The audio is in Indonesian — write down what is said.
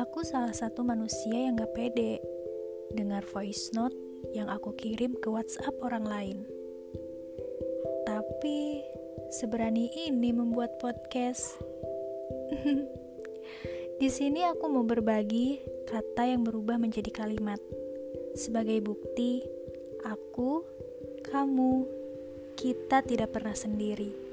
Aku salah satu manusia yang gak pede dengar voice note yang aku kirim ke WhatsApp orang lain. Tapi seberani ini membuat podcast. Di sini aku mau berbagi kata yang berubah menjadi kalimat. Sebagai bukti, aku, kamu, kita tidak pernah sendiri.